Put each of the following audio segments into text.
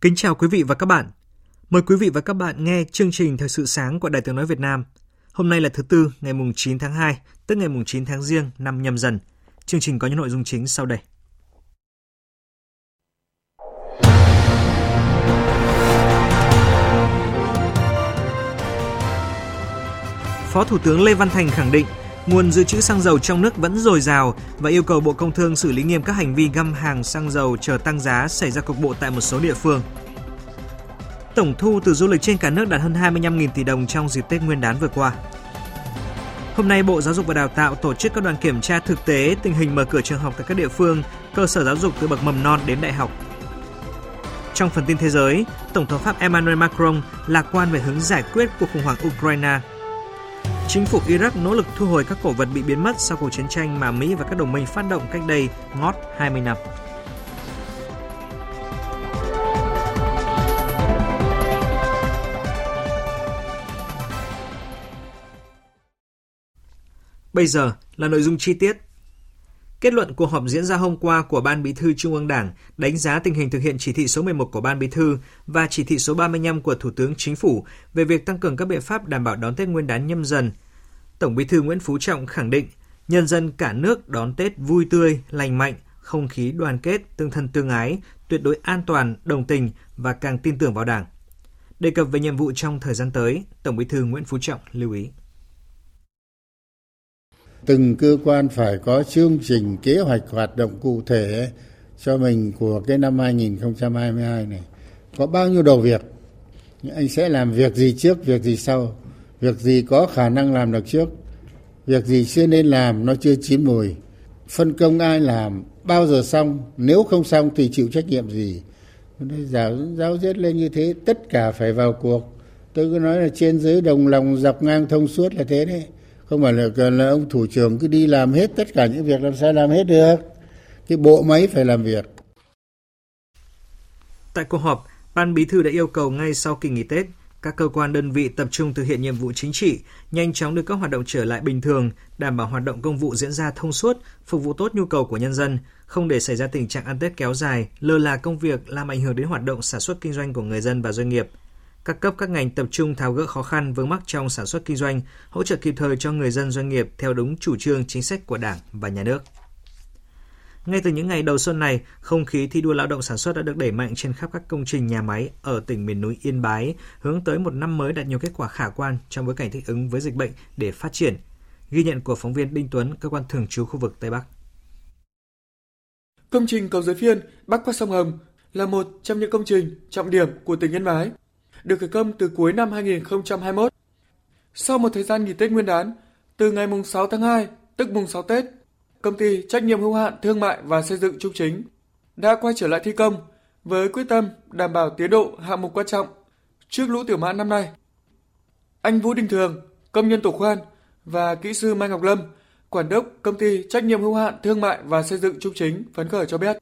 Kính chào quý vị và các bạn. Mời quý vị và các bạn nghe chương trình Thời sự sáng của Đài Tiếng Nói Việt Nam. Hôm nay là thứ Tư, ngày mùng 9 tháng 2, tức ngày mùng 9 tháng Giêng năm nhâm dần. Chương trình có những nội dung chính sau đây. Phó Thủ tướng Lê Văn Thành khẳng định nguồn dự trữ xăng dầu trong nước vẫn dồi dào và yêu cầu Bộ Công Thương xử lý nghiêm các hành vi găm hàng xăng dầu chờ tăng giá xảy ra cục bộ tại một số địa phương. Tổng thu từ du lịch trên cả nước đạt hơn 25.000 tỷ đồng trong dịp Tết Nguyên đán vừa qua. Hôm nay, Bộ Giáo dục và Đào tạo tổ chức các đoàn kiểm tra thực tế tình hình mở cửa trường học tại các địa phương, cơ sở giáo dục từ bậc mầm non đến đại học. Trong phần tin thế giới, Tổng thống Pháp Emmanuel Macron lạc quan về hướng giải quyết cuộc khủng hoảng Ukraine Chính phủ Iraq nỗ lực thu hồi các cổ vật bị biến mất sau cuộc chiến tranh mà Mỹ và các đồng minh phát động cách đây ngót 20 năm. Bây giờ là nội dung chi tiết. Kết luận cuộc họp diễn ra hôm qua của Ban Bí thư Trung ương Đảng đánh giá tình hình thực hiện chỉ thị số 11 của Ban Bí thư và chỉ thị số 35 của Thủ tướng Chính phủ về việc tăng cường các biện pháp đảm bảo đón Tết Nguyên đán nhâm dần. Tổng Bí thư Nguyễn Phú Trọng khẳng định nhân dân cả nước đón Tết vui tươi, lành mạnh, không khí đoàn kết, tương thân tương ái, tuyệt đối an toàn, đồng tình và càng tin tưởng vào Đảng. Đề cập về nhiệm vụ trong thời gian tới, Tổng Bí thư Nguyễn Phú Trọng lưu ý từng cơ quan phải có chương trình kế hoạch hoạt động cụ thể cho mình của cái năm 2022 này. Có bao nhiêu đầu việc? Anh sẽ làm việc gì trước, việc gì sau? Việc gì có khả năng làm được trước? Việc gì chưa nên làm, nó chưa chín mùi? Phân công ai làm? Bao giờ xong? Nếu không xong thì chịu trách nhiệm gì? Giáo giáo diết lên như thế, tất cả phải vào cuộc. Tôi cứ nói là trên dưới đồng lòng dọc ngang thông suốt là thế đấy không phải là, là ông thủ trưởng cứ đi làm hết tất cả những việc làm sao làm hết được. Cái bộ máy phải làm việc. Tại cuộc họp ban bí thư đã yêu cầu ngay sau kỳ nghỉ tết các cơ quan đơn vị tập trung thực hiện nhiệm vụ chính trị, nhanh chóng đưa các hoạt động trở lại bình thường, đảm bảo hoạt động công vụ diễn ra thông suốt, phục vụ tốt nhu cầu của nhân dân, không để xảy ra tình trạng ăn Tết kéo dài, lơ là công việc làm ảnh hưởng đến hoạt động sản xuất kinh doanh của người dân và doanh nghiệp các cấp các ngành tập trung tháo gỡ khó khăn vướng mắc trong sản xuất kinh doanh, hỗ trợ kịp thời cho người dân doanh nghiệp theo đúng chủ trương chính sách của Đảng và Nhà nước. Ngay từ những ngày đầu xuân này, không khí thi đua lao động sản xuất đã được đẩy mạnh trên khắp các công trình nhà máy ở tỉnh miền núi Yên Bái, hướng tới một năm mới đạt nhiều kết quả khả quan trong bối cảnh thích ứng với dịch bệnh để phát triển. Ghi nhận của phóng viên Đinh Tuấn, cơ quan thường trú khu vực Tây Bắc. Công trình cầu Giới Phiên bắc qua sông Hồng là một trong những công trình trọng điểm của tỉnh Yên Bái được khởi công từ cuối năm 2021. Sau một thời gian nghỉ Tết Nguyên đán, từ ngày mùng 6 tháng 2, tức mùng 6 Tết, công ty trách nhiệm hữu hạn thương mại và xây dựng Trung Chính đã quay trở lại thi công với quyết tâm đảm bảo tiến độ hạng mục quan trọng trước lũ tiểu mãn năm nay. Anh Vũ Đình Thường, công nhân tổ khoan và kỹ sư Mai Ngọc Lâm, quản đốc công ty trách nhiệm hữu hạn thương mại và xây dựng Trung Chính phấn khởi cho biết.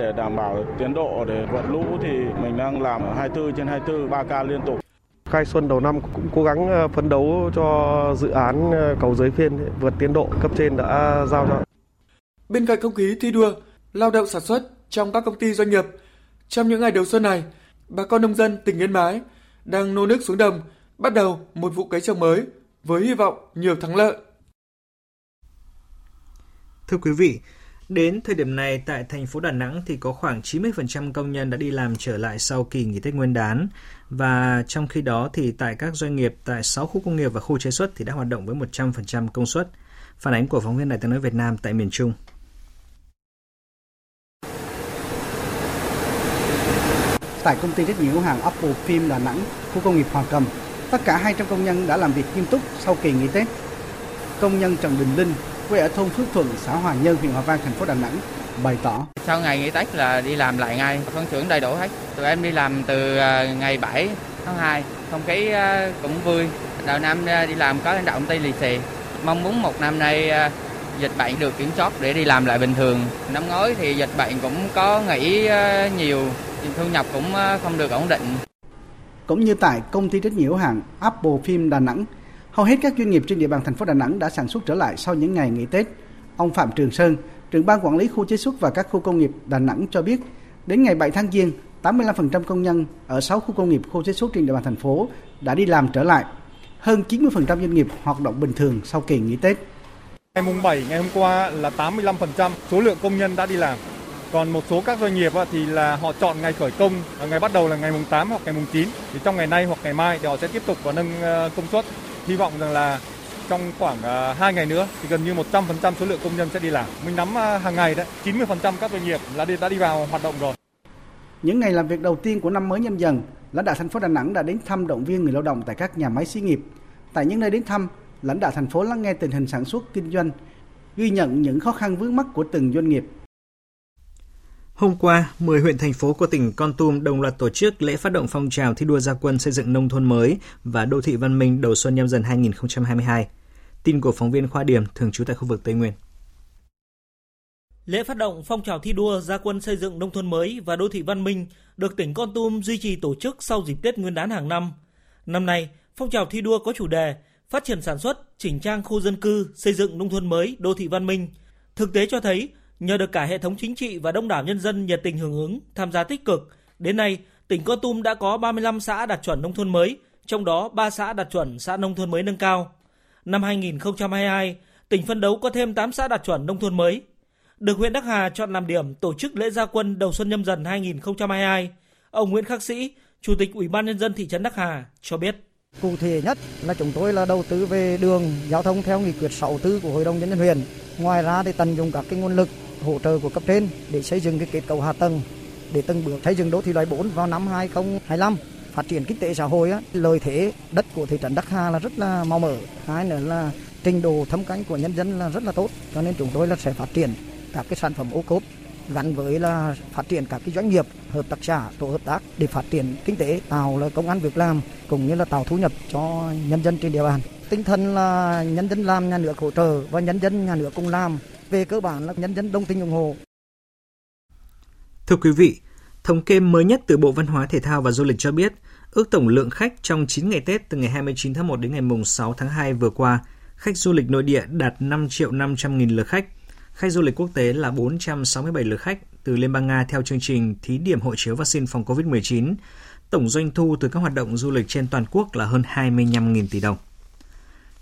Để đảm bảo tiến độ để vượt lũ thì mình đang làm 24 trên 24, 3 ca liên tục. Khai xuân đầu năm cũng cố gắng ờ, phấn đấu cho dự án ờ, cầu giới phiên vượt tiến độ cấp trên đã giao cho. Bên cạnh không khí thi đua, lao động sản xuất trong các công ty doanh nghiệp, trong những ngày đầu xuân này, bà con nông dân tỉnh Yên Bái đang nô nước xuống đồng, bắt đầu một vụ cấy trồng mới với hy vọng nhiều thắng lợi. Thưa quý vị, Đến thời điểm này tại thành phố Đà Nẵng thì có khoảng 90% công nhân đã đi làm trở lại sau kỳ nghỉ Tết Nguyên đán và trong khi đó thì tại các doanh nghiệp tại 6 khu công nghiệp và khu chế xuất thì đã hoạt động với 100% công suất. Phản ánh của phóng viên Đài Tiếng nói Việt Nam tại miền Trung. Tại công ty trách nhiệm hữu hàng Apple Film Đà Nẵng, khu công nghiệp Hòa Cầm, tất cả 200 công nhân đã làm việc nghiêm túc sau kỳ nghỉ Tết. Công nhân Trần Đình Linh, quê ở thôn Phước Thuận, xã Hòa Nhân, huyện Hòa Vang, thành phố Đà Nẵng, bày tỏ. Sau ngày nghỉ Tết là đi làm lại ngay, phân xưởng đầy đủ hết. Tụi em đi làm từ à, ngày 7 tháng 2, không khí à, cũng vui. Đầu năm à, đi làm có lãnh đạo công ty lì xì. Mong muốn một năm nay dịch bệnh được kiểm soát để đi làm lại bình thường. Năm ngoái thì dịch bệnh cũng có nghỉ nhiều, thu nhập cũng không được ổn định. Cũng như tại công ty trách nhiệm hữu hạn Apple Film Đà Nẵng, hầu hết các doanh nghiệp trên địa bàn thành phố Đà Nẵng đã sản xuất trở lại sau những ngày nghỉ Tết. Ông Phạm Trường Sơn, trưởng ban quản lý khu chế xuất và các khu công nghiệp Đà Nẵng cho biết, đến ngày 7 tháng Giêng, 85% công nhân ở 6 khu công nghiệp khu chế xuất trên địa bàn thành phố đã đi làm trở lại. Hơn 90% doanh nghiệp hoạt động bình thường sau kỳ nghỉ Tết. Ngày mùng 7 ngày hôm qua là 85% số lượng công nhân đã đi làm. Còn một số các doanh nghiệp thì là họ chọn ngày khởi công, à, ngày bắt đầu là ngày mùng 8 hoặc ngày mùng 9. Thì trong ngày nay hoặc ngày mai thì họ sẽ tiếp tục và nâng ờ, công suất. Hy vọng rằng là trong khoảng à, 2 ngày nữa thì gần như 100% số lượng công nhân sẽ đi làm. Mình nắm à, hàng ngày đấy, 90% các doanh nghiệp là đi, đã đi vào hoạt động rồi. Những ngày làm việc đầu tiên của năm mới nhâm dần, lãnh đạo thành phố Đà Nẵng đã đến thăm động viên người lao động tại các nhà máy xí nghiệp. Tại những nơi đến thăm, lãnh đạo thành phố lắng nghe tình hình sản xuất kinh doanh, ghi nhận những khó khăn vướng mắt của từng doanh nghiệp. Hôm qua, 10 huyện thành phố của tỉnh Con Tum đồng loạt tổ chức lễ phát động phong trào thi đua gia quân xây dựng nông thôn mới và đô thị văn minh đầu xuân nhâm dần 2022. Tin của phóng viên Khoa Điểm thường trú tại khu vực Tây Nguyên. Lễ phát động phong trào thi đua gia quân xây dựng nông thôn mới và đô thị văn minh được tỉnh Con Tum duy trì tổ chức sau dịp Tết Nguyên đán hàng năm. Năm nay, phong trào thi đua có chủ đề phát triển sản xuất, chỉnh trang khu dân cư, xây dựng nông thôn mới, đô thị văn minh. Thực tế cho thấy, nhờ được cả hệ thống chính trị và đông đảo nhân dân nhiệt tình hưởng ứng, tham gia tích cực, đến nay tỉnh Con Tum đã có 35 xã đạt chuẩn nông thôn mới, trong đó 3 xã đạt chuẩn xã nông thôn mới nâng cao. Năm 2022, tỉnh phân đấu có thêm 8 xã đạt chuẩn nông thôn mới. Được huyện Đắc Hà chọn làm điểm tổ chức lễ gia quân đầu xuân nhâm dần 2022, ông Nguyễn Khắc Sĩ, Chủ tịch Ủy ban nhân dân thị trấn Đắc Hà cho biết. Cụ thể nhất là chúng tôi là đầu tư về đường giao thông theo nghị quyết 64 của Hội đồng nhân dân huyện. Ngoài ra thì tận dụng các cái nguồn lực hỗ trợ của cấp trên để xây dựng cái kết cấu hạ tầng để từng bước xây dựng đô thị loại 4 vào năm 2025 phát triển kinh tế xã hội á, lợi thế đất của thị trấn Đắc Hà là rất là mau mở hai nữa là trình độ thâm canh của nhân dân là rất là tốt cho nên chúng tôi là sẽ phát triển các cái sản phẩm ô cốp gắn với là phát triển các cái doanh nghiệp hợp tác xã tổ hợp tác để phát triển kinh tế tạo là công an việc làm cũng như là tạo thu nhập cho nhân dân trên địa bàn. Tinh thần là nhân dân làm nhà nước hỗ trợ và nhân dân nhà nước cùng làm về cơ bản là nhân dân đồng tình ủng hộ thưa quý vị, thống kê mới nhất từ Bộ Văn hóa Thể thao và Du lịch cho biết, ước tổng lượng khách trong 9 ngày Tết từ ngày 29 tháng 1 đến ngày mùng 6 tháng 2 vừa qua, khách du lịch nội địa đạt 5 triệu 500 nghìn lượt khách Khách du lịch quốc tế là 467 lượt khách từ Liên bang Nga theo chương trình thí điểm hộ chiếu vaccine phòng COVID-19. Tổng doanh thu từ các hoạt động du lịch trên toàn quốc là hơn 25.000 tỷ đồng.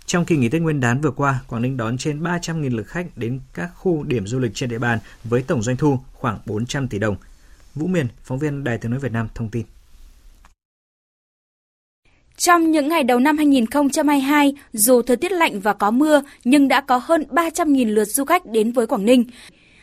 Trong kỳ nghỉ Tết Nguyên đán vừa qua, Quảng Ninh đón trên 300.000 lượt khách đến các khu điểm du lịch trên địa bàn với tổng doanh thu khoảng 400 tỷ đồng. Vũ Miền, phóng viên Đài Tiếng Nói Việt Nam thông tin. Trong những ngày đầu năm 2022, dù thời tiết lạnh và có mưa, nhưng đã có hơn 300.000 lượt du khách đến với Quảng Ninh.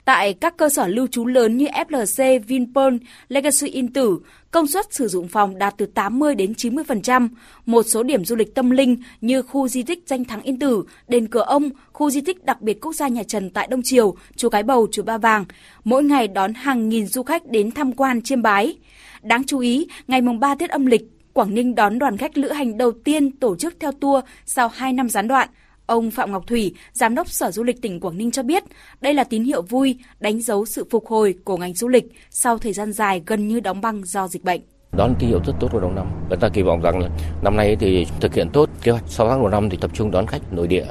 Tại các cơ sở lưu trú lớn như FLC, Vinpearl, Legacy Inn Tử, công suất sử dụng phòng đạt từ 80 đến 90%. Một số điểm du lịch tâm linh như khu di tích danh thắng Yên Tử, đền Cửa Ông, khu di tích đặc biệt quốc gia nhà Trần tại Đông Triều, chùa Cái Bầu, chùa Ba Vàng, mỗi ngày đón hàng nghìn du khách đến tham quan chiêm bái. Đáng chú ý, ngày mùng 3 Tết âm lịch, Quảng Ninh đón đoàn khách lữ hành đầu tiên tổ chức theo tour sau 2 năm gián đoạn. Ông Phạm Ngọc Thủy, Giám đốc Sở Du lịch tỉnh Quảng Ninh cho biết, đây là tín hiệu vui, đánh dấu sự phục hồi của ngành du lịch sau thời gian dài gần như đóng băng do dịch bệnh. Đó là tín hiệu rất tốt của đầu năm. Người ta kỳ vọng rằng là năm nay thì thực hiện tốt kế hoạch 6 tháng đầu năm thì tập trung đón khách nội địa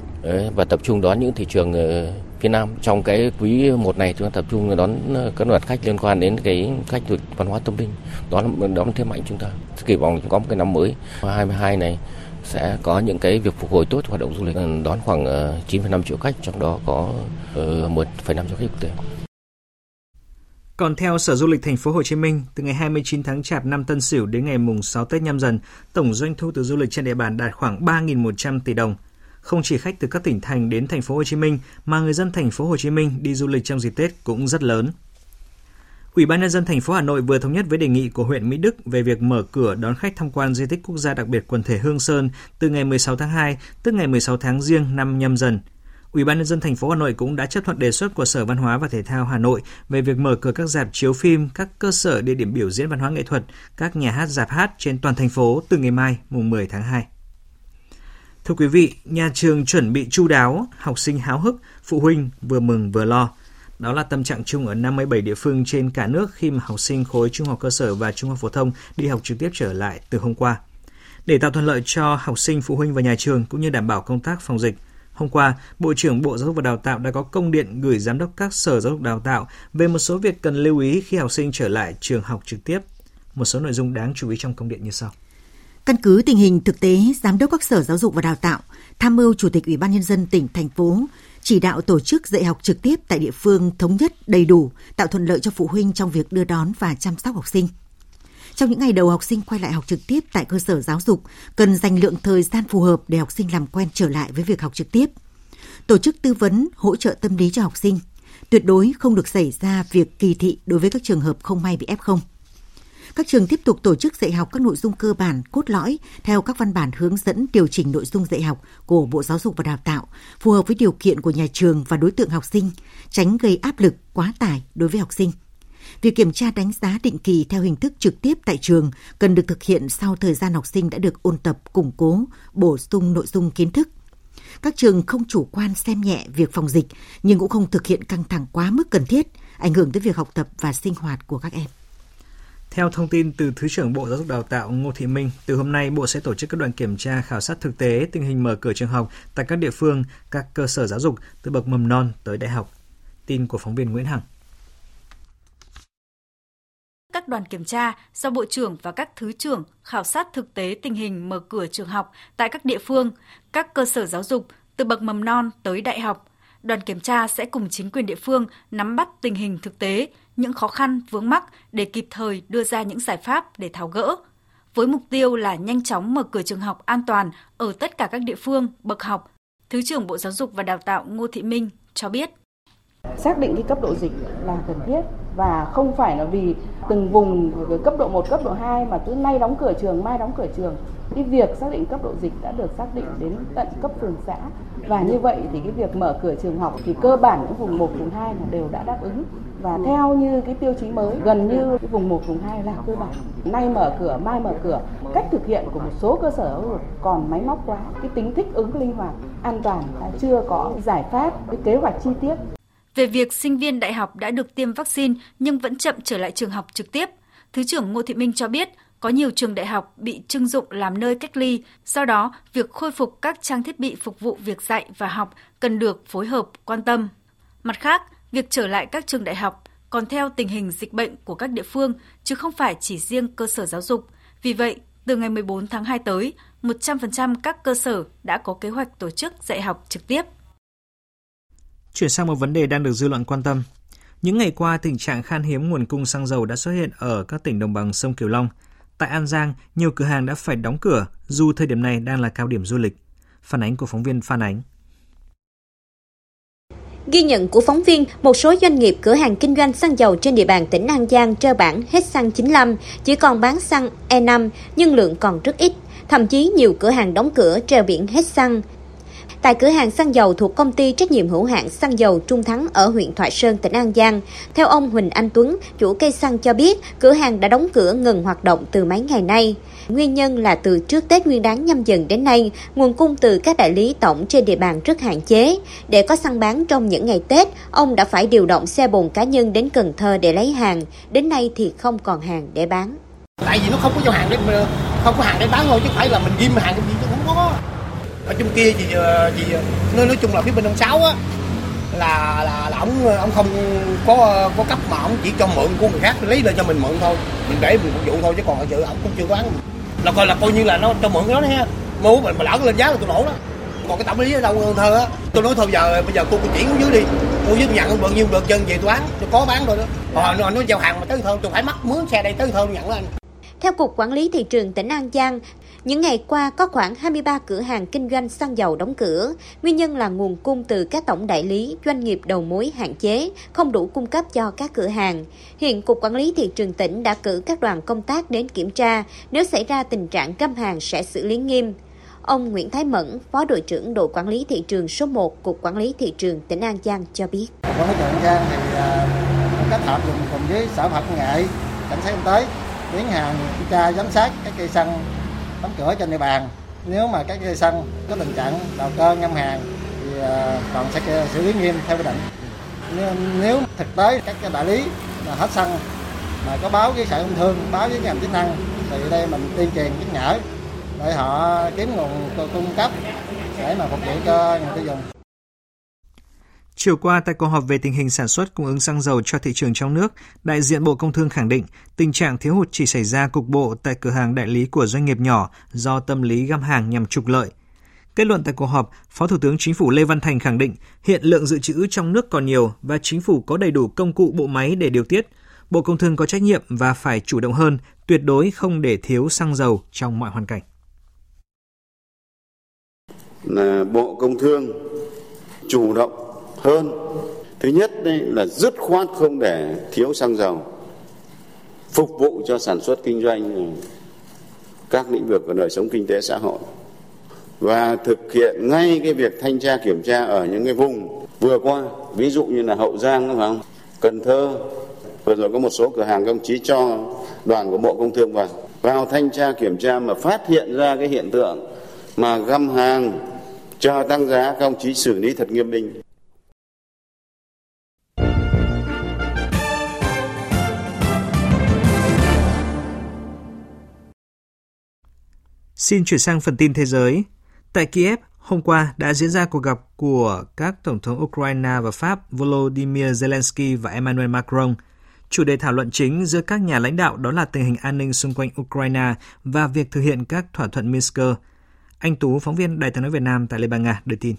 và tập trung đón những thị trường ờ, phía Nam. Trong cái quý một này chúng ta tập trung đón ờ, các đoàn khách liên quan đến cái khách du lịch văn hóa tâm linh. Đó là đón thế mạnh chúng ta. Kỳ vọng có một cái năm mới 22 này sẽ có những cái việc phục hồi tốt hoạt động du lịch ờ, đón khoảng ờ, 9,5 triệu khách trong đó có ờ, 1,5 triệu khách quốc tế. Còn theo Sở Du lịch Thành phố Hồ Chí Minh, từ ngày 29 tháng Chạp năm Tân Sửu đến ngày mùng 6 Tết nhâm dần, tổng doanh thu từ du lịch trên địa bàn đạt khoảng 3.100 tỷ đồng. Không chỉ khách từ các tỉnh thành đến Thành phố Hồ Chí Minh mà người dân Thành phố Hồ Chí Minh đi du lịch trong dịp Tết cũng rất lớn. Ủy ban nhân dân thành phố Hà Nội vừa thống nhất với đề nghị của huyện Mỹ Đức về việc mở cửa đón khách tham quan di tích quốc gia đặc biệt quần thể Hương Sơn từ ngày 16 tháng 2 tức ngày 16 tháng Giêng năm nhâm dần. Ủy ban nhân dân thành phố Hà Nội cũng đã chấp thuận đề xuất của Sở Văn hóa và Thể thao Hà Nội về việc mở cửa các rạp chiếu phim, các cơ sở địa điểm biểu diễn văn hóa nghệ thuật, các nhà hát rạp hát trên toàn thành phố từ ngày mai mùng 10 tháng 2. Thưa quý vị, nhà trường chuẩn bị chu đáo, học sinh háo hức, phụ huynh vừa mừng vừa lo. Đó là tâm trạng chung ở 57 địa phương trên cả nước khi mà học sinh khối trung học cơ sở và trung học phổ thông đi học trực tiếp trở lại từ hôm qua. Để tạo thuận lợi cho học sinh, phụ huynh và nhà trường cũng như đảm bảo công tác phòng dịch, Hôm qua, Bộ trưởng Bộ Giáo dục và Đào tạo đã có công điện gửi giám đốc các sở giáo dục đào tạo về một số việc cần lưu ý khi học sinh trở lại trường học trực tiếp. Một số nội dung đáng chú ý trong công điện như sau. Căn cứ tình hình thực tế, giám đốc các sở giáo dục và đào tạo tham mưu chủ tịch Ủy ban nhân dân tỉnh thành phố chỉ đạo tổ chức dạy học trực tiếp tại địa phương thống nhất đầy đủ, tạo thuận lợi cho phụ huynh trong việc đưa đón và chăm sóc học sinh. Trong những ngày đầu học sinh quay lại học trực tiếp tại cơ sở giáo dục, cần dành lượng thời gian phù hợp để học sinh làm quen trở lại với việc học trực tiếp. Tổ chức tư vấn, hỗ trợ tâm lý cho học sinh. Tuyệt đối không được xảy ra việc kỳ thị đối với các trường hợp không may bị F0. Các trường tiếp tục tổ chức dạy học các nội dung cơ bản, cốt lõi theo các văn bản hướng dẫn điều chỉnh nội dung dạy học của Bộ Giáo dục và Đào tạo, phù hợp với điều kiện của nhà trường và đối tượng học sinh, tránh gây áp lực, quá tải đối với học sinh. Việc kiểm tra đánh giá định kỳ theo hình thức trực tiếp tại trường cần được thực hiện sau thời gian học sinh đã được ôn tập, củng cố, bổ sung nội dung kiến thức. Các trường không chủ quan xem nhẹ việc phòng dịch nhưng cũng không thực hiện căng thẳng quá mức cần thiết, ảnh hưởng tới việc học tập và sinh hoạt của các em. Theo thông tin từ Thứ trưởng Bộ Giáo dục Đào tạo Ngô Thị Minh, từ hôm nay Bộ sẽ tổ chức các đoàn kiểm tra khảo sát thực tế tình hình mở cửa trường học tại các địa phương, các cơ sở giáo dục từ bậc mầm non tới đại học. Tin của phóng viên Nguyễn Hằng các đoàn kiểm tra do Bộ trưởng và các Thứ trưởng khảo sát thực tế tình hình mở cửa trường học tại các địa phương, các cơ sở giáo dục từ bậc mầm non tới đại học. Đoàn kiểm tra sẽ cùng chính quyền địa phương nắm bắt tình hình thực tế, những khó khăn vướng mắc để kịp thời đưa ra những giải pháp để tháo gỡ. Với mục tiêu là nhanh chóng mở cửa trường học an toàn ở tất cả các địa phương, bậc học, Thứ trưởng Bộ Giáo dục và Đào tạo Ngô Thị Minh cho biết. Xác định cái cấp độ dịch là cần thiết và không phải là vì từng vùng cấp độ 1, cấp độ 2 mà cứ nay đóng cửa trường, mai đóng cửa trường. Cái việc xác định cấp độ dịch đã được xác định đến tận cấp phường xã. Và như vậy thì cái việc mở cửa trường học thì cơ bản những vùng 1, vùng 2 là đều đã đáp ứng. Và theo như cái tiêu chí mới gần như cái vùng 1, vùng 2 là cơ bản. Nay mở cửa, mai mở cửa, cách thực hiện của một số cơ sở còn máy móc quá, cái tính thích ứng linh hoạt, an toàn đã chưa có giải pháp, cái kế hoạch chi tiết. Về việc sinh viên đại học đã được tiêm vaccine nhưng vẫn chậm trở lại trường học trực tiếp, Thứ trưởng Ngô Thị Minh cho biết có nhiều trường đại học bị trưng dụng làm nơi cách ly, do đó việc khôi phục các trang thiết bị phục vụ việc dạy và học cần được phối hợp quan tâm. Mặt khác, việc trở lại các trường đại học còn theo tình hình dịch bệnh của các địa phương chứ không phải chỉ riêng cơ sở giáo dục. Vì vậy, từ ngày 14 tháng 2 tới, 100% các cơ sở đã có kế hoạch tổ chức dạy học trực tiếp. Chuyển sang một vấn đề đang được dư luận quan tâm. Những ngày qua, tình trạng khan hiếm nguồn cung xăng dầu đã xuất hiện ở các tỉnh đồng bằng sông Kiều Long. Tại An Giang, nhiều cửa hàng đã phải đóng cửa dù thời điểm này đang là cao điểm du lịch. Phản ánh của phóng viên Phan Ánh. Ghi nhận của phóng viên, một số doanh nghiệp cửa hàng kinh doanh xăng dầu trên địa bàn tỉnh An Giang treo bảng hết xăng 95, chỉ còn bán xăng E5 nhưng lượng còn rất ít. Thậm chí nhiều cửa hàng đóng cửa treo biển hết xăng. Tại cửa hàng xăng dầu thuộc công ty trách nhiệm hữu hạn xăng dầu Trung Thắng ở huyện Thoại Sơn, tỉnh An Giang, theo ông Huỳnh Anh Tuấn, chủ cây xăng cho biết, cửa hàng đã đóng cửa ngừng hoạt động từ mấy ngày nay. Nguyên nhân là từ trước Tết Nguyên đán nhâm dần đến nay, nguồn cung từ các đại lý tổng trên địa bàn rất hạn chế. Để có xăng bán trong những ngày Tết, ông đã phải điều động xe bồn cá nhân đến Cần Thơ để lấy hàng. Đến nay thì không còn hàng để bán. Tại vì nó không có giao hàng để không có hàng để bán thôi chứ phải là mình ghim hàng cái gì chứ không có ở trong kia thì thì nói, nói chung là phía bên ông sáu á là là là ông ông không có có cấp mà ông chỉ cho mượn của người khác lấy lên cho mình mượn thôi. Mình để mình phục vụ thôi chứ còn thật sự ông cũng chưa bán là coi là coi như là nó cho mượn cái đó ha. Mua mình mà lỡ lên giá là tôi lỗ đó. Còn cái tổng lý ở đâu hơn thơ á. Tôi nói thôi giờ bây giờ cô cô chuyển xuống dưới đi. Tôi với nhận bao nhiêu được chân về tôi bán tôi có bán rồi đó. Hồi nó, nó giao hàng mà tới thơ tôi phải mất mướn xe đây tới thơ nhận lên theo Cục Quản lý Thị trường tỉnh An Giang, những ngày qua có khoảng 23 cửa hàng kinh doanh xăng dầu đóng cửa. Nguyên nhân là nguồn cung từ các tổng đại lý, doanh nghiệp đầu mối hạn chế, không đủ cung cấp cho các cửa hàng. Hiện Cục Quản lý Thị trường tỉnh đã cử các đoàn công tác đến kiểm tra. Nếu xảy ra tình trạng găm hàng sẽ xử lý nghiêm. Ông Nguyễn Thái Mẫn, Phó đội trưởng đội quản lý thị trường số 1 Cục Quản lý Thị trường tỉnh An Giang cho biết. Quản lý thị trường An Giang thì uh, kết hợp dùng cùng với sở khoa học nghệ, cảnh sát kinh tế tiến hành kiểm tra giám sát các cây xăng đóng cửa trên địa bàn. Nếu mà các cây xăng có tình trạng đầu cơ ngâm hàng thì ờ, còn sẽ xử lý nghiêm theo quy định. Nếu thực tế các đại lý mà hết xăng mà có báo với sở công thương, báo với ngành chức năng thì đây mình tuyên truyền nhắc nhở để họ kiếm nguồn cung cấp để mà phục vụ cho người tiêu dùng. Chiều qua tại cuộc họp về tình hình sản xuất cung ứng xăng dầu cho thị trường trong nước, đại diện Bộ Công Thương khẳng định tình trạng thiếu hụt chỉ xảy ra cục bộ tại cửa hàng đại lý của doanh nghiệp nhỏ do tâm lý găm hàng nhằm trục lợi. Kết luận tại cuộc họp, Phó Thủ tướng Chính phủ Lê Văn Thành khẳng định hiện lượng dự trữ trong nước còn nhiều và chính phủ có đầy đủ công cụ bộ máy để điều tiết. Bộ Công Thương có trách nhiệm và phải chủ động hơn, tuyệt đối không để thiếu xăng dầu trong mọi hoàn cảnh là Bộ Công Thương chủ động hơn. Thứ nhất đây là dứt khoát không để thiếu xăng dầu, phục vụ cho sản xuất kinh doanh ờ, các lĩnh vực của đời sống kinh tế xã hội và thực hiện ngay cái việc thanh tra kiểm tra ở những cái vùng vừa qua, ví dụ như là Hậu Giang, đúng không Cần Thơ, vừa rồi có một số cửa hàng công chí cho đoàn của Bộ Công Thương vào vào thanh tra kiểm tra mà phát hiện ra cái hiện tượng mà găm hàng chờ tăng giá công chí xử lý thật nghiêm minh. Xin chuyển sang phần tin thế giới. Tại Kiev, hôm qua đã diễn ra cuộc gặp của các Tổng thống Ukraine và Pháp Volodymyr Zelensky và Emmanuel Macron. Chủ đề thảo luận chính giữa các nhà lãnh đạo đó là tình hình an ninh xung quanh Ukraine và việc thực hiện các thỏa thuận Minsk – anh Tú, phóng viên Đài tiếng nói Việt Nam tại Liên bang Nga, đưa tin.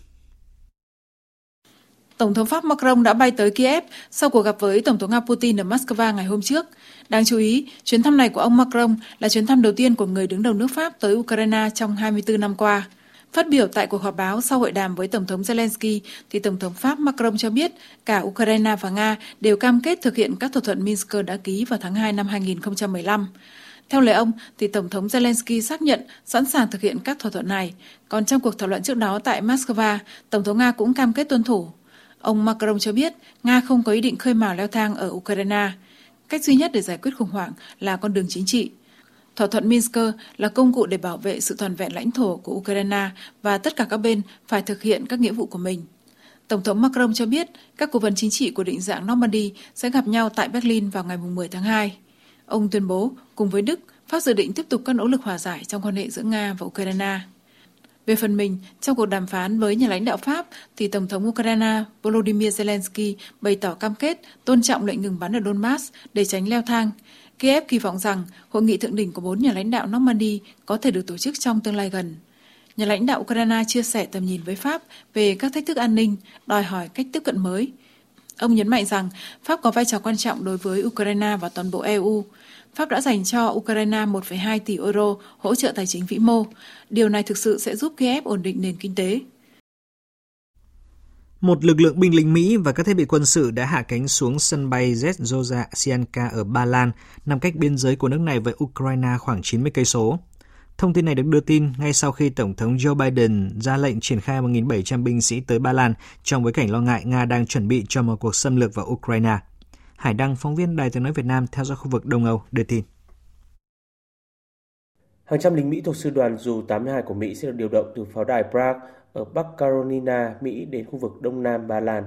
Tổng thống Pháp Macron đã bay tới Kiev sau cuộc gặp với Tổng thống Nga Putin ở Moscow ngày hôm trước. Đáng chú ý, chuyến thăm này của ông Macron là chuyến thăm đầu tiên của người đứng đầu nước Pháp tới Ukraine trong 24 năm qua. Phát biểu tại cuộc họp báo sau hội đàm với Tổng thống Zelensky, thì Tổng thống Pháp Macron cho biết cả Ukraine và Nga đều cam kết thực hiện các thỏa thuận Minsk đã ký vào tháng 2 năm 2015. Theo lời ông, thì Tổng thống Zelensky xác nhận sẵn sàng thực hiện các thỏa thuận này. Còn trong cuộc thảo luận trước đó tại Moscow, Tổng thống Nga cũng cam kết tuân thủ. Ông Macron cho biết Nga không có ý định khơi mào leo thang ở Ukraine. Cách duy nhất để giải quyết khủng hoảng là con đường chính trị. Thỏa thuận Minsk là công cụ để bảo vệ sự toàn vẹn lãnh thổ của Ukraine và tất cả các bên phải thực hiện các nghĩa vụ của mình. Tổng thống Macron cho biết các cố vấn chính trị của định dạng Normandy sẽ gặp nhau tại Berlin vào ngày 10 tháng 2. Ông tuyên bố, cùng với Đức, Pháp dự định tiếp tục các nỗ lực hòa giải trong quan hệ giữa Nga và Ukraine. Về phần mình, trong cuộc đàm phán với nhà lãnh đạo Pháp, thì Tổng thống Ukraine Volodymyr Zelensky bày tỏ cam kết tôn trọng lệnh ngừng bắn ở Donbass để tránh leo thang. Kiev kỳ vọng rằng hội nghị thượng đỉnh của bốn nhà lãnh đạo Normandy có thể được tổ chức trong tương lai gần. Nhà lãnh đạo Ukraine chia sẻ tầm nhìn với Pháp về các thách thức an ninh, đòi hỏi cách tiếp cận mới – Ông nhấn mạnh rằng Pháp có vai trò quan trọng đối với Ukraine và toàn bộ EU. Pháp đã dành cho Ukraine 1,2 tỷ euro hỗ trợ tài chính vĩ mô. Điều này thực sự sẽ giúp Kiev ổn định nền kinh tế. Một lực lượng binh lính Mỹ và các thiết bị quân sự đã hạ cánh xuống sân bay Zhezhova ở Ba Lan, nằm cách biên giới của nước này với Ukraine khoảng 90 cây số. Thông tin này được đưa tin ngay sau khi Tổng thống Joe Biden ra lệnh triển khai 1.700 binh sĩ tới Ba Lan trong bối cảnh lo ngại Nga đang chuẩn bị cho một cuộc xâm lược vào Ukraine. Hải Đăng, phóng viên Đài tiếng nói Việt Nam theo dõi khu vực Đông Âu, đưa tin. Hàng trăm lính Mỹ thuộc sư đoàn dù 82 của Mỹ sẽ được điều động từ pháo đài Prague ở Bắc Carolina, Mỹ đến khu vực Đông Nam Ba Lan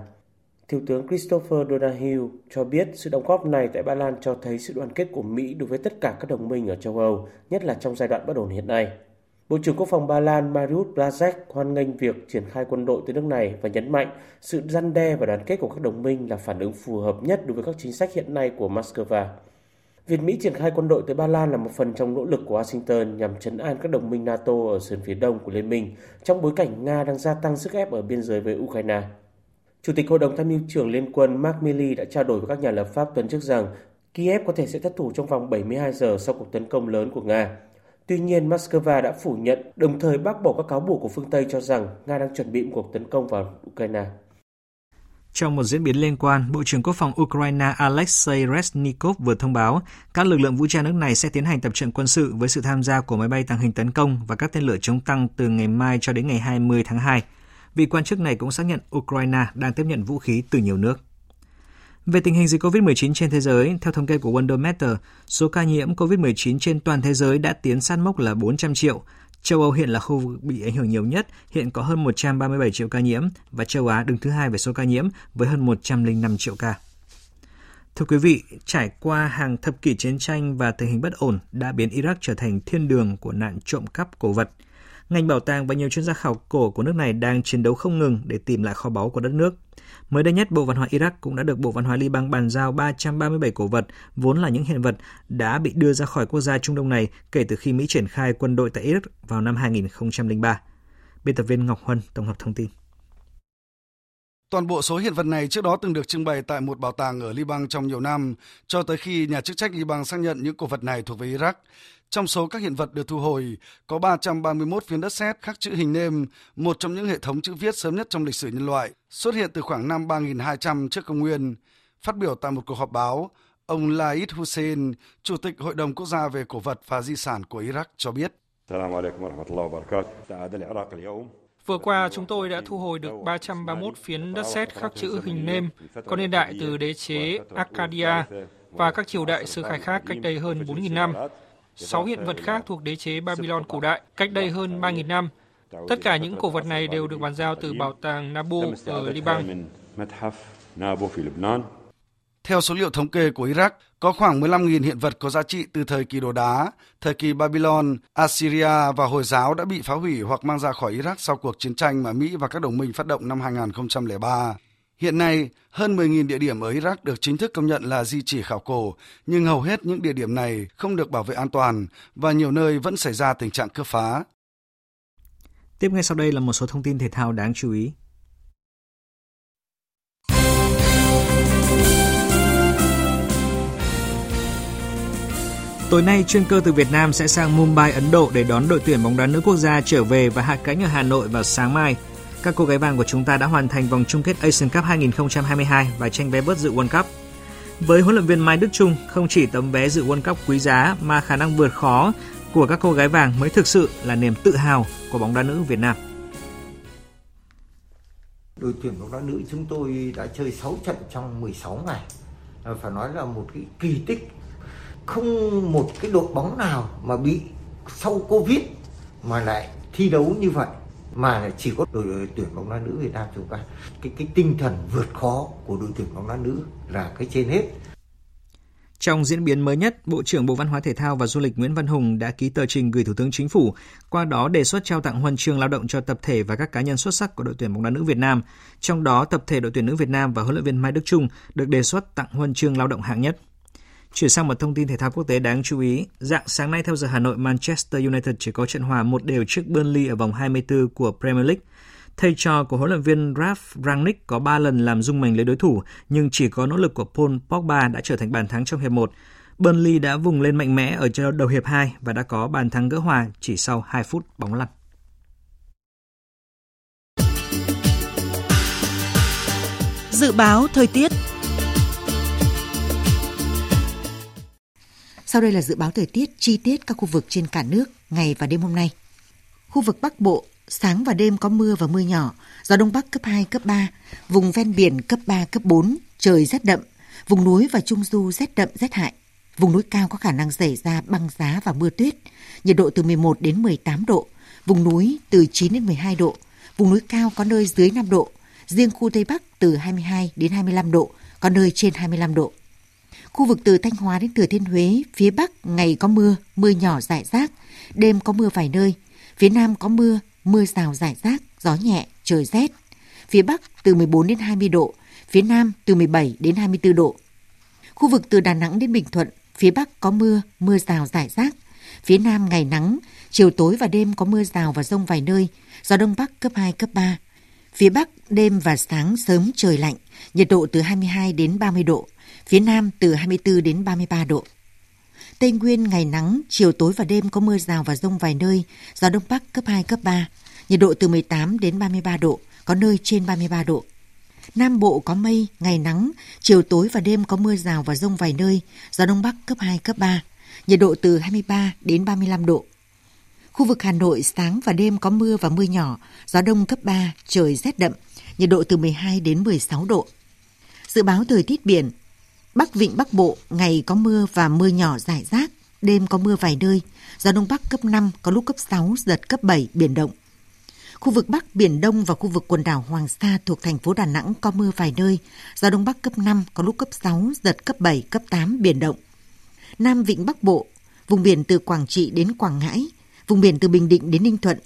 Thiếu tướng Christopher Donahue cho biết sự đóng góp này tại Ba Lan cho thấy sự đoàn kết của Mỹ đối với tất cả các đồng minh ở châu Âu, nhất là trong giai đoạn bất ổn hiện nay. Bộ trưởng Quốc phòng Ba Lan Mariusz Blaszczak hoan nghênh việc triển khai quân đội tới nước này và nhấn mạnh sự răn đe và đoàn kết của các đồng minh là phản ứng phù hợp nhất đối với các chính sách hiện nay của Moscow. Việc Mỹ triển khai quân đội tới Ba Lan là một phần trong nỗ lực của Washington nhằm chấn an các đồng minh NATO ở sườn phía đông của Liên minh trong bối cảnh Nga đang gia tăng sức ép ở biên giới với Ukraine. Chủ tịch Hội đồng tham mưu trưởng Liên quân Mark Milley đã trao đổi với các nhà lập pháp tuần trước rằng Kiev có thể sẽ thất thủ trong vòng 72 giờ sau cuộc tấn công lớn của Nga. Tuy nhiên, Moscow đã phủ nhận, đồng thời bác bỏ các cáo buộc của phương Tây cho rằng Nga đang chuẩn bị một cuộc tấn công vào Ukraine. Trong một diễn biến liên quan, Bộ trưởng Quốc phòng Ukraine Alexei Reznikov vừa thông báo các lực lượng vũ trang nước này sẽ tiến hành tập trận quân sự với sự tham gia của máy bay tàng hình tấn công và các tên lửa chống tăng từ ngày mai cho đến ngày 20 tháng 2. Vị quan chức này cũng xác nhận Ukraine đang tiếp nhận vũ khí từ nhiều nước. Về tình hình dịch COVID-19 trên thế giới, theo thống kê của Wondermeter, số ca nhiễm COVID-19 trên toàn thế giới đã tiến sát mốc là 400 triệu. Châu Âu hiện là khu vực bị ảnh hưởng nhiều nhất, hiện có hơn 137 triệu ca nhiễm và châu Á đứng thứ hai về số ca nhiễm với hơn 105 triệu ca. Thưa quý vị, trải qua hàng thập kỷ chiến tranh và tình hình bất ổn đã biến Iraq trở thành thiên đường của nạn trộm cắp cổ vật. Ngành bảo tàng và nhiều chuyên gia khảo cổ của nước này đang chiến đấu không ngừng để tìm lại kho báu của đất nước. Mới đây nhất, Bộ Văn hóa Iraq cũng đã được Bộ Văn hóa Liban bàn giao 337 cổ vật, vốn là những hiện vật đã bị đưa ra khỏi quốc gia Trung Đông này kể từ khi Mỹ triển khai quân đội tại Iraq vào năm 2003. Biên tập viên Ngọc Huân tổng hợp thông tin. Toàn bộ số hiện vật này trước đó từng được trưng bày tại một bảo tàng ở Liban trong nhiều năm, cho tới khi nhà chức trách Liban xác nhận những cổ vật này thuộc về Iraq. Trong số các hiện vật được thu hồi, có 331 viên đất sét khắc chữ hình nêm, một trong những hệ thống chữ viết sớm nhất trong lịch sử nhân loại, xuất hiện từ khoảng năm 3200 trước công nguyên. Phát biểu tại một cuộc họp báo, ông Laid Hussein, Chủ tịch Hội đồng Quốc gia về Cổ vật và Di sản của Iraq cho biết. Vừa qua, chúng tôi đã thu hồi được 331 phiến đất sét khắc chữ hình nêm có niên đại từ đế chế Arcadia và các triều đại sơ khai khác cách đây hơn 4.000 năm. 6 hiện vật khác thuộc đế chế Babylon cổ đại cách đây hơn 3.000 năm. Tất cả những cổ vật này đều được bàn giao từ bảo tàng Nabu ở Liban. Theo số liệu thống kê của Iraq, có khoảng 15.000 hiện vật có giá trị từ thời kỳ đồ đá, thời kỳ Babylon, Assyria và Hồi giáo đã bị phá hủy hoặc mang ra khỏi Iraq sau cuộc chiến tranh mà Mỹ và các đồng minh phát động năm 2003. Hiện nay, hơn 10.000 địa điểm ở Iraq được chính thức công nhận là di chỉ khảo cổ, nhưng hầu hết những địa điểm này không được bảo vệ an toàn và nhiều nơi vẫn xảy ra tình trạng cướp phá. Tiếp ngay sau đây là một số thông tin thể thao đáng chú ý. Tối nay, chuyên cơ từ Việt Nam sẽ sang Mumbai, Ấn Độ để đón đội tuyển bóng đá nữ quốc gia trở về và hạ cánh ở Hà Nội vào sáng mai. Các cô gái vàng của chúng ta đã hoàn thành vòng chung kết Asian Cup 2022 và tranh vé bớt dự World Cup. Với huấn luyện viên Mai Đức Trung, không chỉ tấm vé dự World Cup quý giá mà khả năng vượt khó của các cô gái vàng mới thực sự là niềm tự hào của bóng đá nữ Việt Nam. Đội tuyển bóng đá nữ chúng tôi đã chơi 6 trận trong 16 ngày. Phải nói là một cái kỳ tích. Không một cái đội bóng nào mà bị sau Covid mà lại thi đấu như vậy mà chỉ có đội, đội tuyển bóng đá nữ Việt Nam chúng ta cái cái tinh thần vượt khó của đội tuyển bóng đá nữ là cái trên hết. Trong diễn biến mới nhất, Bộ trưởng Bộ Văn hóa Thể thao và Du lịch Nguyễn Văn Hùng đã ký tờ trình gửi Thủ tướng Chính phủ, qua đó đề xuất trao tặng huân chương lao động cho tập thể và các cá nhân xuất sắc của đội tuyển bóng đá nữ Việt Nam. Trong đó, tập thể đội tuyển nữ Việt Nam và huấn luyện viên Mai Đức Trung được đề xuất tặng huân chương lao động hạng nhất. Chuyển sang một thông tin thể thao quốc tế đáng chú ý, dạng sáng nay theo giờ Hà Nội, Manchester United chỉ có trận hòa một đều trước Burnley ở vòng 24 của Premier League. Thầy trò của huấn luyện viên Ralph Rangnick có 3 lần làm rung mình lấy đối thủ, nhưng chỉ có nỗ lực của Paul Pogba đã trở thành bàn thắng trong hiệp 1. Burnley đã vùng lên mạnh mẽ ở đầu hiệp 2 và đã có bàn thắng gỡ hòa chỉ sau 2 phút bóng lăn. Dự báo thời tiết Sau đây là dự báo thời tiết chi tiết các khu vực trên cả nước ngày và đêm hôm nay. Khu vực Bắc Bộ, sáng và đêm có mưa và mưa nhỏ, gió Đông Bắc cấp 2, cấp 3, vùng ven biển cấp 3, cấp 4, trời rét đậm, vùng núi và trung du rét đậm, rét hại. Vùng núi cao có khả năng xảy ra băng giá và mưa tuyết, nhiệt độ từ 11 đến 18 độ, vùng núi từ 9 đến 12 độ, vùng núi cao có nơi dưới 5 độ, riêng khu Tây Bắc từ 22 đến 25 độ, có nơi trên 25 độ. Khu vực từ Thanh Hóa đến Thừa Thiên Huế, phía Bắc ngày có mưa, mưa nhỏ rải rác, đêm có mưa vài nơi. Phía Nam có mưa, mưa rào rải rác, gió nhẹ, trời rét. Phía Bắc từ 14 đến 20 độ, phía Nam từ 17 đến 24 độ. Khu vực từ Đà Nẵng đến Bình Thuận, phía Bắc có mưa, mưa rào rải rác. Phía Nam ngày nắng, chiều tối và đêm có mưa rào và rông vài nơi, gió Đông Bắc cấp 2, cấp 3. Phía Bắc, đêm và sáng sớm trời lạnh, nhiệt độ từ 22 đến 30 độ phía Nam từ 24 đến 33 độ. Tây Nguyên ngày nắng, chiều tối và đêm có mưa rào và rông vài nơi, gió Đông Bắc cấp 2, cấp 3, nhiệt độ từ 18 đến 33 độ, có nơi trên 33 độ. Nam Bộ có mây, ngày nắng, chiều tối và đêm có mưa rào và rông vài nơi, gió Đông Bắc cấp 2, cấp 3, nhiệt độ từ 23 đến 35 độ. Khu vực Hà Nội sáng và đêm có mưa và mưa nhỏ, gió đông cấp 3, trời rét đậm, nhiệt độ từ 12 đến 16 độ. Dự báo thời tiết biển, Bắc Vịnh Bắc Bộ ngày có mưa và mưa nhỏ rải rác, đêm có mưa vài nơi, gió đông bắc cấp 5, có lúc cấp 6, giật cấp 7, biển động. Khu vực Bắc Biển Đông và khu vực quần đảo Hoàng Sa thuộc thành phố Đà Nẵng có mưa vài nơi, gió Đông Bắc cấp 5, có lúc cấp 6, giật cấp 7, cấp 8, biển động. Nam Vịnh Bắc Bộ, vùng biển từ Quảng Trị đến Quảng Ngãi, vùng biển từ Bình Định đến Ninh Thuận,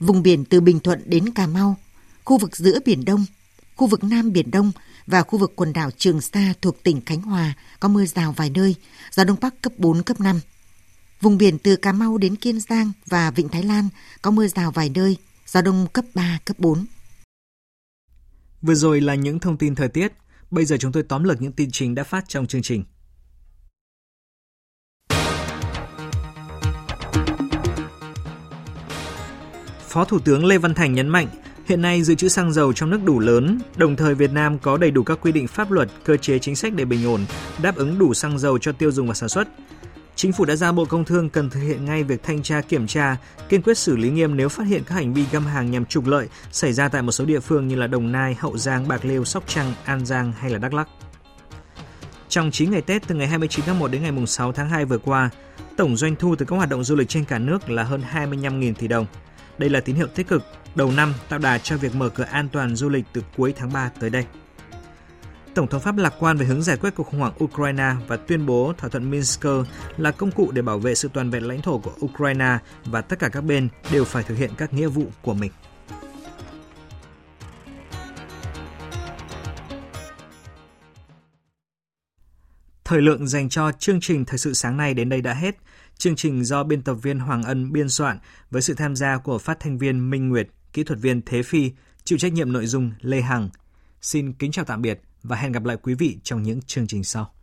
vùng biển từ Bình Thuận đến Cà Mau, khu vực giữa Biển Đông, khu vực Nam Biển Đông và khu vực quần đảo Trường Sa thuộc tỉnh Khánh Hòa có mưa rào vài nơi, gió Đông Bắc cấp 4, cấp 5. Vùng biển từ Cà Mau đến Kiên Giang và Vịnh Thái Lan có mưa rào vài nơi, gió đông cấp 3, cấp 4. Vừa rồi là những thông tin thời tiết. Bây giờ chúng tôi tóm lược những tin chính đã phát trong chương trình. Phó Thủ tướng Lê Văn Thành nhấn mạnh, hiện nay dự trữ xăng dầu trong nước đủ lớn, đồng thời Việt Nam có đầy đủ các quy định pháp luật, cơ chế chính sách để bình ổn, đáp ứng đủ xăng dầu cho tiêu dùng và sản xuất. Chính phủ đã giao Bộ Công Thương cần thực hiện ngay việc thanh tra kiểm tra, kiên quyết xử lý nghiêm nếu phát hiện các hành vi găm hàng nhằm trục lợi xảy ra tại một số địa phương như là Đồng Nai, Hậu Giang, Bạc Liêu, Sóc Trăng, An Giang hay là Đắk Lắk. Trong 9 ngày Tết từ ngày 29 tháng 1 đến ngày 6 tháng 2 vừa qua, tổng doanh thu từ các hoạt động du lịch trên cả nước là hơn 25.000 tỷ đồng. Đây là tín hiệu tích cực đầu năm tạo đà cho việc mở cửa an toàn du lịch từ cuối tháng 3 tới đây. Tổng thống Pháp lạc quan về hướng giải quyết cuộc khủng hoảng Ukraine và tuyên bố thỏa thuận Minsk là công cụ để bảo vệ sự toàn vẹn lãnh thổ của Ukraine và tất cả các bên đều phải thực hiện các nghĩa vụ của mình. Thời lượng dành cho chương trình Thời sự sáng nay đến đây đã hết. Chương trình do biên tập viên Hoàng Ân biên soạn với sự tham gia của phát thanh viên Minh Nguyệt, kỹ thuật viên Thế Phi, chịu trách nhiệm nội dung Lê Hằng. Xin kính chào tạm biệt và hẹn gặp lại quý vị trong những chương trình sau.